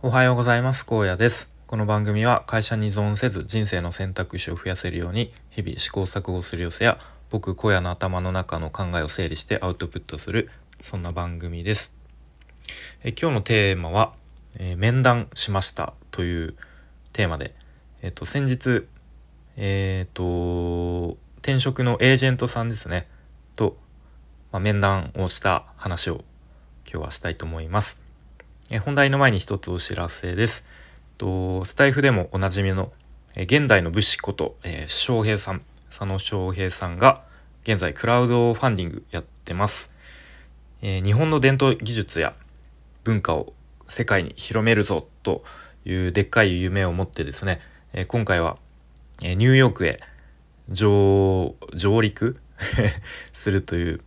おはようございます。高野です。この番組は会社に依存せず人生の選択肢を増やせるように日々試行錯誤する様子や僕荒野の頭の中の考えを整理してアウトプットするそんな番組です。え今日のテーマは、えー面談しましたというテーマでえっ、と先日えっ、と転職のエージェントさんですねと、まあ、面談をした話を今日はしたいと思います。え本題の前に一つお知らせです。とスタイフでもおなじみのえ現代の武士こと、えー翔平さん佐野翔平さんが現在クラウドファンディングやってます。えー日本の伝統技術や文化を世界に広めるぞというでっかい夢を持ってですね、えー今回は、えニューヨークへ上陸 するという、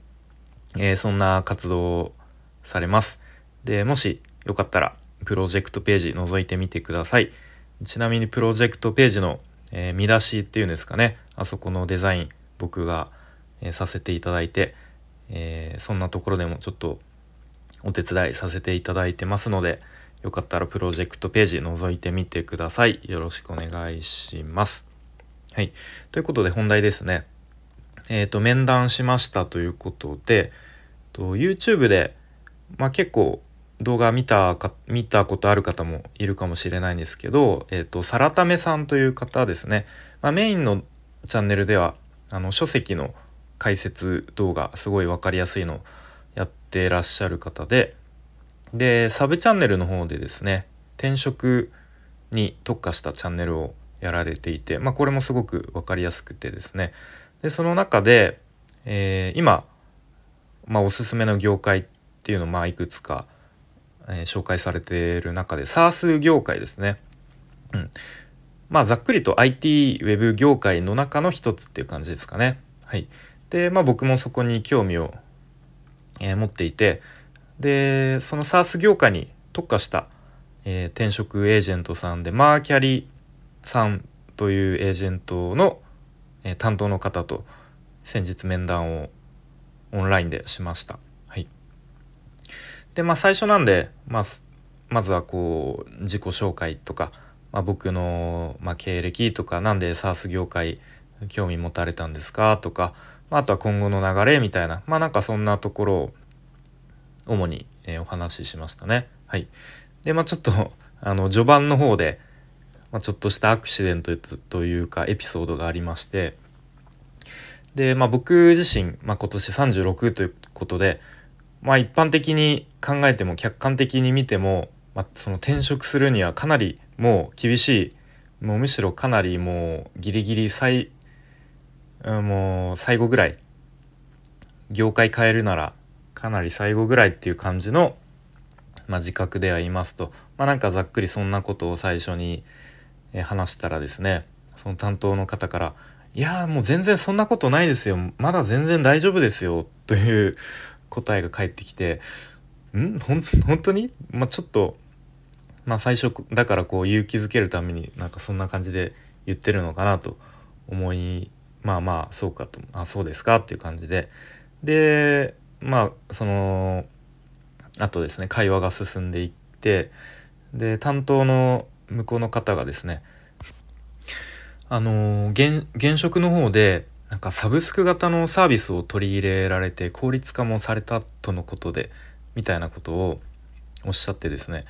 えそんな活動をされます。でもしよかったらプロジェクトページ覗いてみてください。ちなみにプロジェクトページの、えー見出しっていうんですかねあそこのデザイン僕が、えーさせていただいて、えーそんなところでもちょっとお手伝いさせていただいてますのでよかったらプロジェクトページ覗いてみてください。よろしくお願いします。はい。ということで本題ですね。えっ、と面談しましたということでと YouTube で、まあ、結構動画見たか見たことある方もいるかもしれないんですけど、えー、とサラタメさんという方ですね、まあ、メインのチャンネルではあの書籍の解説動画すごい分かりやすいのをやってらっしゃる方ででサブチャンネルの方でですね転職に特化したチャンネルをやられていて、まあ、これもすごく分かりやすくてですね。でその中で、えー今、まあ、おすすめの業界っていうのをまあいくつか、えー紹介されている中で SARS 業界ですね。うん、まあざっくりと IT ウェブ業界の中の一つっていう感じですかね。はい、でまあ僕もそこに興味を、えー持っていてでその SARS 業界に特化した、えー転職エージェントさんでマーキャリさんというエージェントの、えー担当の方と先日面談をオンラインでしました。でまあ最初なんで、まあ、まずはこう自己紹介とか、まあ、僕の、まあ、経歴とかなんで SARS 業界興味持たれたんですかとか、まあ、あとは今後の流れみたいなまあなんかそんなところを主に、えお話ししましたね。はい、でまあちょっと あの序盤の方で、まあ、ちょっとしたアクシデントというかエピソードがありましてで、まあ、僕自身、まあ、今年36ということで、まあ、一般的に考えても客観的に見ても、まあ、その転職するにはかなりもう厳しいもうむしろかなりもうギリギリ最もう最後ぐらい業界変えるならかなり最後ぐらいっていう感じの、まあ、自覚ではいますと、まあ、なんかざっくりそんなことを最初に話したらですねその担当の方から「いやもう全然そんなことないですよ。まだ全然大丈夫ですよ」という答えが返ってきて「ん？ほん本当に?」まあちょっとまあ最初だからこう勇気づけるためになんかそんな感じで言ってるのかなと思いまあまあそうかと「あそうですか」っていう感じででまあそのあとですね会話が進んでいってで担当の向こうの方がですねあの現現職の方でなんかサブスク型のサービスを取り入れられて効率化もされたとのことでみたいなことをおっしゃってですね。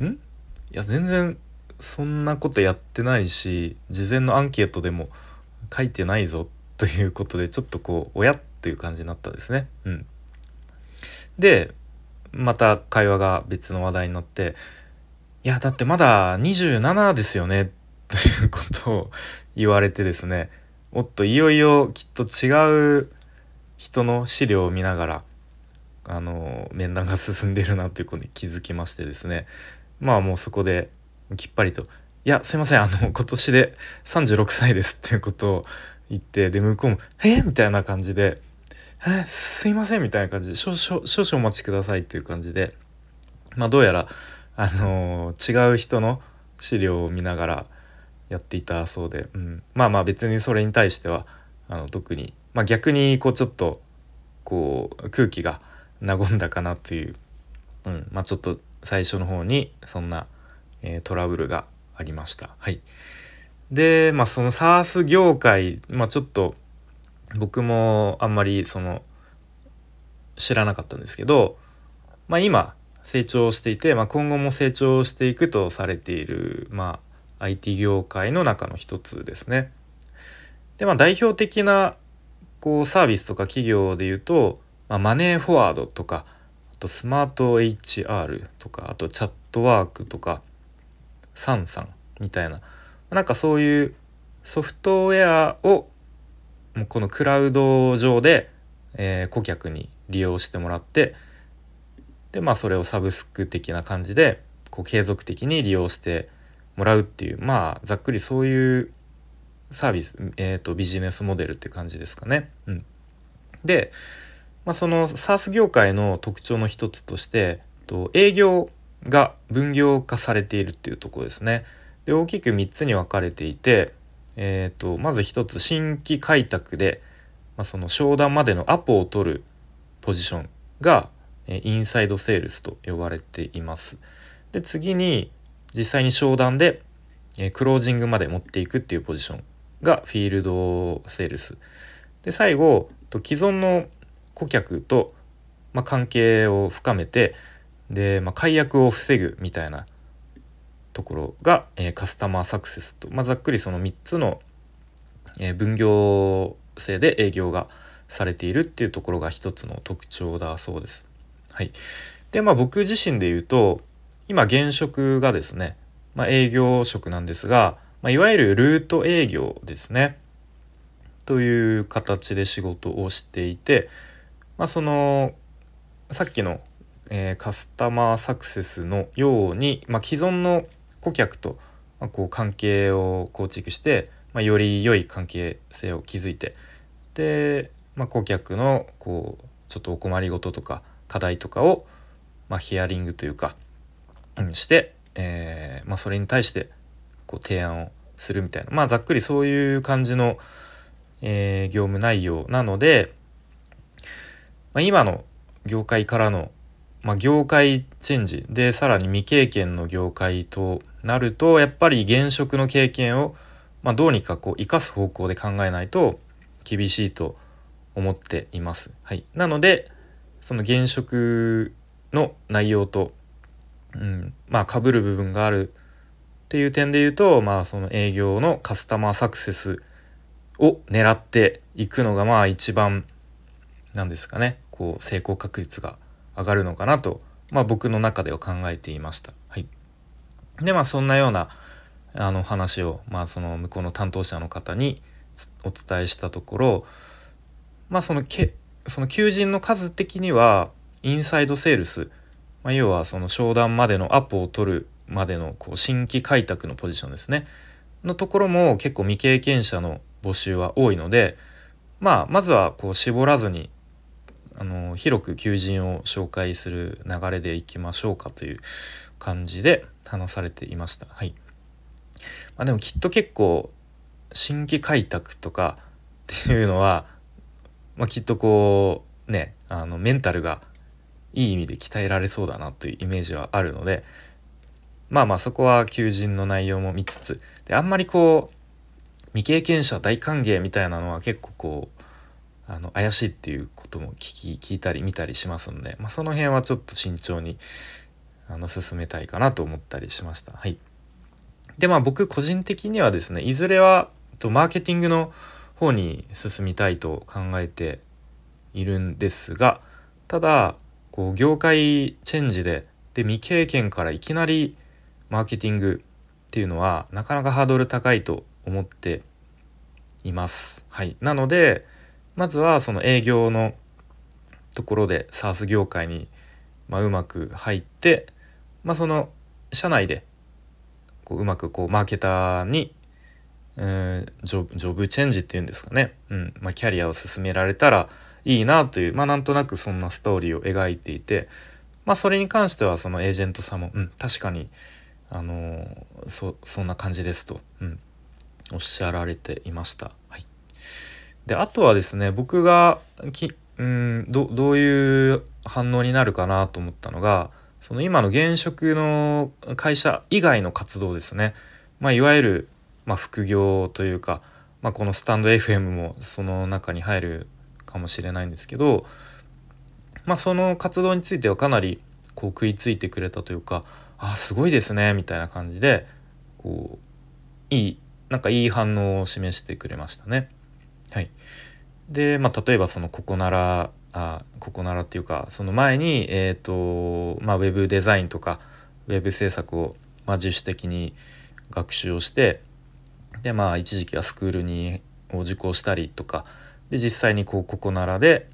ん？いや全然そんなことやってないし事前のアンケートでも書いてないぞということでちょっとこう親という感じになったですね。うん、でまた会話が別の話題になって「いやだってまだ27ですよね」ということを言われてですね。おっといよいよきっと違う人の資料を見ながらあの面談が進んでるなということに気づきましてですね。まあもうそこできっぱりと「いやすいませんあの今年で36歳です」っていうことを言ってで向こうも「えみたいな感じで「えすいません」みたいな感じで少々少々お待ちくださいっていう感じでまあどうやらあの違う人の資料を見ながらやっていたそうで、うん、まあまあ別にそれに対してはあの特に、まあ、逆にこうちょっとこう空気が和んだかなという、うん。まあ、ちょっと最初の方にそんなえー、トラブルがありました。はい、でまあその SARS 業界、まあ、ちょっと僕もあんまりその知らなかったんですけど、まあ、今成長していて、まあ、今後も成長していくとされている、まあ、IT 業界の中の一つですね。でまあ代表的なこうサービスとか企業で言うと、まあ、マネーフォワードとかあとスマート HR とかあとチャットワークとかサンさんみたいななんかそういうソフトウェアをこのクラウド上で、えー、顧客に利用してもらってでまあそれをサブスク的な感じでこう継続的に利用してもらもらうっていうまあざっくりそういうサービス、えーと、ビジネスモデルって感じですかね。うん、で、まあ、その SARS 業界の特徴の一つとしてと営業が分業化されているっていうところですね。で大きく3つに分かれていて、えーと、まず1つ新規開拓で、まあ、その商談までのアポを取るポジションが、インサイドセールスと呼ばれています。で次に実際に商談で、えクロージングまで持っていくっていうポジションがフィールドセールス。で最後既存の顧客と、ま、関係を深めてで、まあ、解約を防ぐみたいなところが、え、カスタマーサクセスと、まあ、ざっくりその3つの、え、分業制で営業がされているっていうところが一つの特徴だそうです。はい、でまあ僕自身で言うと今現職がですね、まあ、営業職なんですが、まあ、いわゆるルート営業ですね。という形で仕事をしていて、まあ、そのさっきの、えー、カスタマーサクセスのように、まあ、既存の顧客と、まあ、こう関係を構築して、まあ、より良い関係性を築いてで、まあ、顧客のこうちょっとお困りごととか課題とかを、まあ、ヒアリングというか、して、えーまあ、それに対してこう提案をするみたいなまあざっくりそういう感じの、えー、業務内容なので、まあ、今の業界からのまあ、業界チェンジでさらに未経験の業界となるとやっぱり現職の経験を、まあ、どうにかこう生かす方向で考えないと厳しいと思っています。はい、なのでその現職の内容と、うん、まあ被る部分があるっていう点で言うと、まあ、その営業のカスタマーサクセスを狙っていくのがまあ一番なんですかねこう成功確率が上がるのかなと、まあ、僕の中では考えていました。はい、でまあそんなようなあの話を、まあ、その向こうの担当者の方にお伝えしたところまあそのけその求人の数的にはインサイドセールス、まあ、要はその商談までのアポを取るまでのこう新規開拓のポジションですねのところも結構未経験者の募集は多いのでまあまずはこう絞らずにあの広く求人を紹介する流れでいきましょうかという感じで話されていました。はいまあ、でもきっと結構新規開拓とかっていうのは、まあ、きっとこうねあのメンタルがいい意味で鍛えられそうだなというイメージはあるのでまあまあそこは求人の内容も見つつであんまりこう未経験者大歓迎みたいなのは結構こうあの怪しいっていうことも聞き聞いたり見たりしますので、まあ、その辺はちょっと慎重にあの進めたいかなと思ったりしました。はい、でまあ僕個人的にはですねいずれはとマーケティングの方に進みたいと考えているんですがただこう業界チェンジでで未経験からいきなりマーケティングっていうのはなかなかハードル高いと思っています。はい、なのでまずはその営業のところで SARS 業界に、まあ、うまく入って、まあ、その社内でこううまくこうマーケターに、えー、ジョブチェンジっていうんですかね、うん。まあ、キャリアを進められたらいいなという、まあ、なんとなくそんなストーリーを描いていて、まあ、それに関してはそのエージェントさんも、うん、確かに、あのー、そそんな感じですと、うん、おっしゃられていました。はいであとはですね僕がきうんどどういう反応になるかなと思ったのがその今の現職の会社以外の活動ですね、まあ、いわゆる、まあ、副業というか、まあ、このスタンド FM もその中に入るかもしれないんですけど、まあ、その活動についてはかなりこう食いついてくれたというかあすごいですねみたいな感じでこういいなんかいい反応を示してくれましたね。はい、で、まあ、例えばそのここならあここならっていうかその前に、えーとまあ、ウェブデザインとかウェブ制作を、まあ、自主的に学習をしてでまあ一時期はスクールにを受講したりとかで実際にこうここならで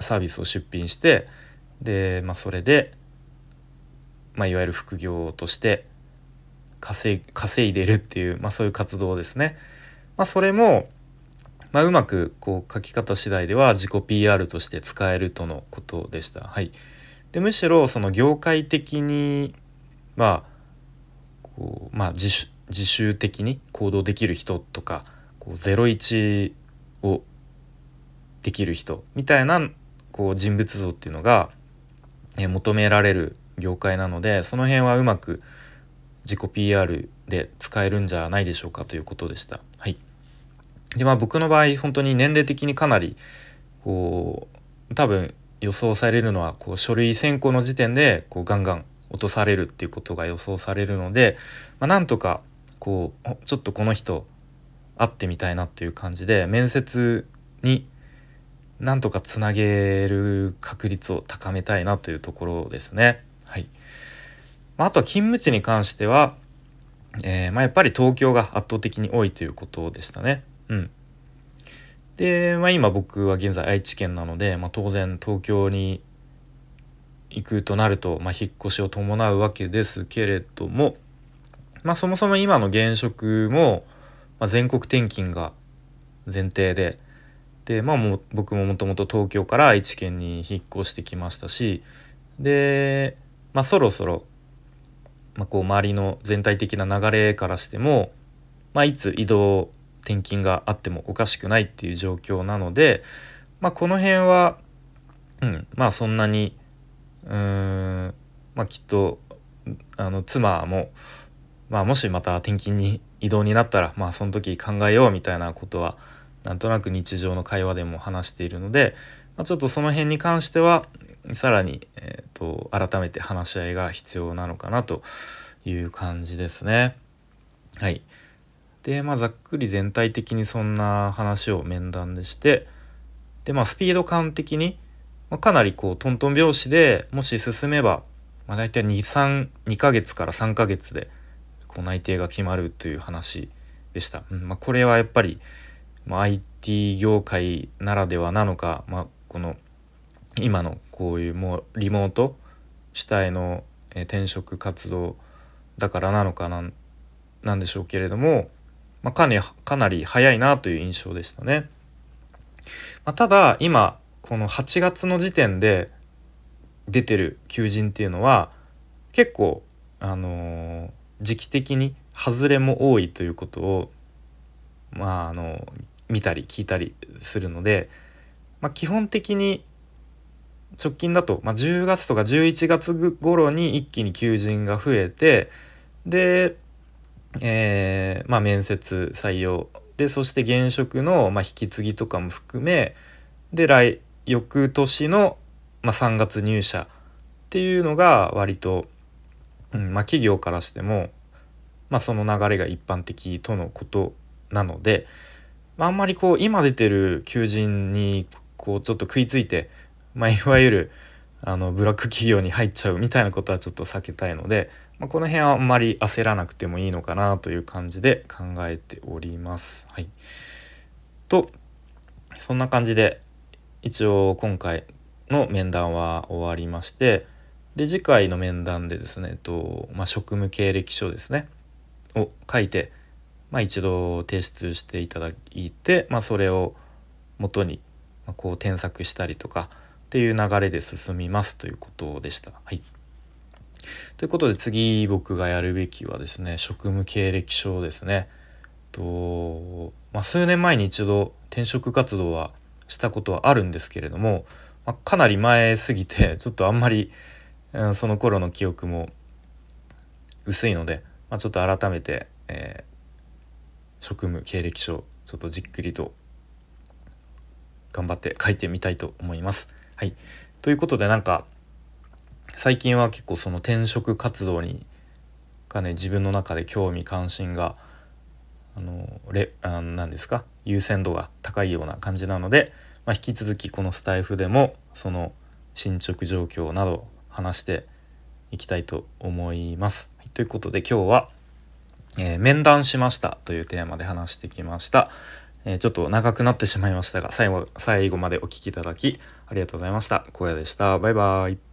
サービスを出品してで、まあ、それで、まあ、いわゆる副業として稼い稼いでるっていう、まあ、そういう活動ですね。まあ、それも、まあ、うまくこう書き方次第では自己 PR として使えるとのことでした。はい、でむしろその業界的にまあこう、まあ、自主自習的に行動できる人とかこう01をできる人みたいなこう人物像っていうのが、え求められる業界なのでその辺はうまく自己 PR で使えるんじゃないでしょうかということでした。はい、でまあ僕の場合本当に年齢的にかなりこう多分予想されるのはこう書類選考の時点でこうガンガン落とされるっていうことが予想されるので、まあ、なんとかこうちょっとこの人会ってみたいなっていう感じで面接になんとかつなげる確率を高めたいなというところですね。はい。あとは勤務地に関しては、えー、まあ、やっぱり東京が圧倒的に多いということでしたね。うん。で、まあ、今僕は現在愛知県なので、まあ、当然東京に行くとなると、まあ、引っ越しを伴うわけですけれども、まあ、そもそも今の現職も、まあ、全国転勤が前提でで、まあ、も僕ももともと東京から愛知県に引っ越してきましたしで、まあ、そろそろまあ、こう周りの全体的な流れからしても、まあ、いつ移動転勤があってもおかしくないっていう状況なので、まあ、この辺は、うん、まあそんなにうーん、まあ、きっとあの妻も、まあ、もしまた転勤に移動になったら、まあ、その時考えようみたいなことはなんとなく日常の会話でも話しているので、まあ、ちょっとその辺に関してはさらに、えーと、改めて話し合いが必要なのかなという感じですね。はい。でまあざっくり全体的にそんな話を面談でしてでまあスピード感的に、まあ、かなりこうトントン拍子でもし進めば、まあ、大体232ヶ月から3ヶ月でこう内定が決まるという話でした。うんまあ、これはやっぱり、まあ、IT 業界ならではなのか、まあ、この今のこういうもうリモート主体の、え転職活動だからなのかななんでしょうけれども、まあ、かなりかなり早いなという印象でしたね。まあ、ただ今この8月の時点で出てる求人っていうのは結構あのー、時期的に外れも多いということをまああの見たり聞いたりするので、まあ、基本的に直近だと、まあ、10月とか11月頃に一気に求人が増えてで、えー、まあ、面接採用。でそして現職の、まあ、引き継ぎとかも含めで来翌年の、まあ、3月入社っていうのが割と、うんまあ、企業からしても、まあ、その流れが一般的とのことなので、まあ、あんまりこう今出てる求人にこうちょっと食いついてまあ、いわゆるあのブラック企業に入っちゃうみたいなことはちょっと避けたいので、まあ、この辺はあんまり焦らなくてもいいのかなという感じで考えております。はい、とそんな感じで一応今回の面談は終わりましてで次回の面談でですね、えっとまあ、職務経歴書ですねを書いて、まあ、一度提出していただいて、まあ、それを元にこう添削したりとかっていう流れで進みますということでした。はい、ということで次僕がやるべきはですね職務経歴書ですね。とまあ、数年前に一度転職活動はしたことはあるんですけれども、まあ、かなり前すぎて ちょっとあんまりうん、その頃の記憶も薄いので、まあ、ちょっと改めて、えー、職務経歴書ちょっとじっくりと頑張って書いてみたいと思います。はい、ということでなんか最近は結構その転職活動にがね自分の中で興味関心があのレあなんですか？優先度が高いような感じなので、まあ、引き続きこのスタイフでもその進捗状況など話していきたいと思います。ということで今日は、えー、面談しましたというテーマで話してきました。えー、ちょっと長くなってしまいましたが最後最後までお聴きいただきありがとうございました。荒野でした。バイバイ。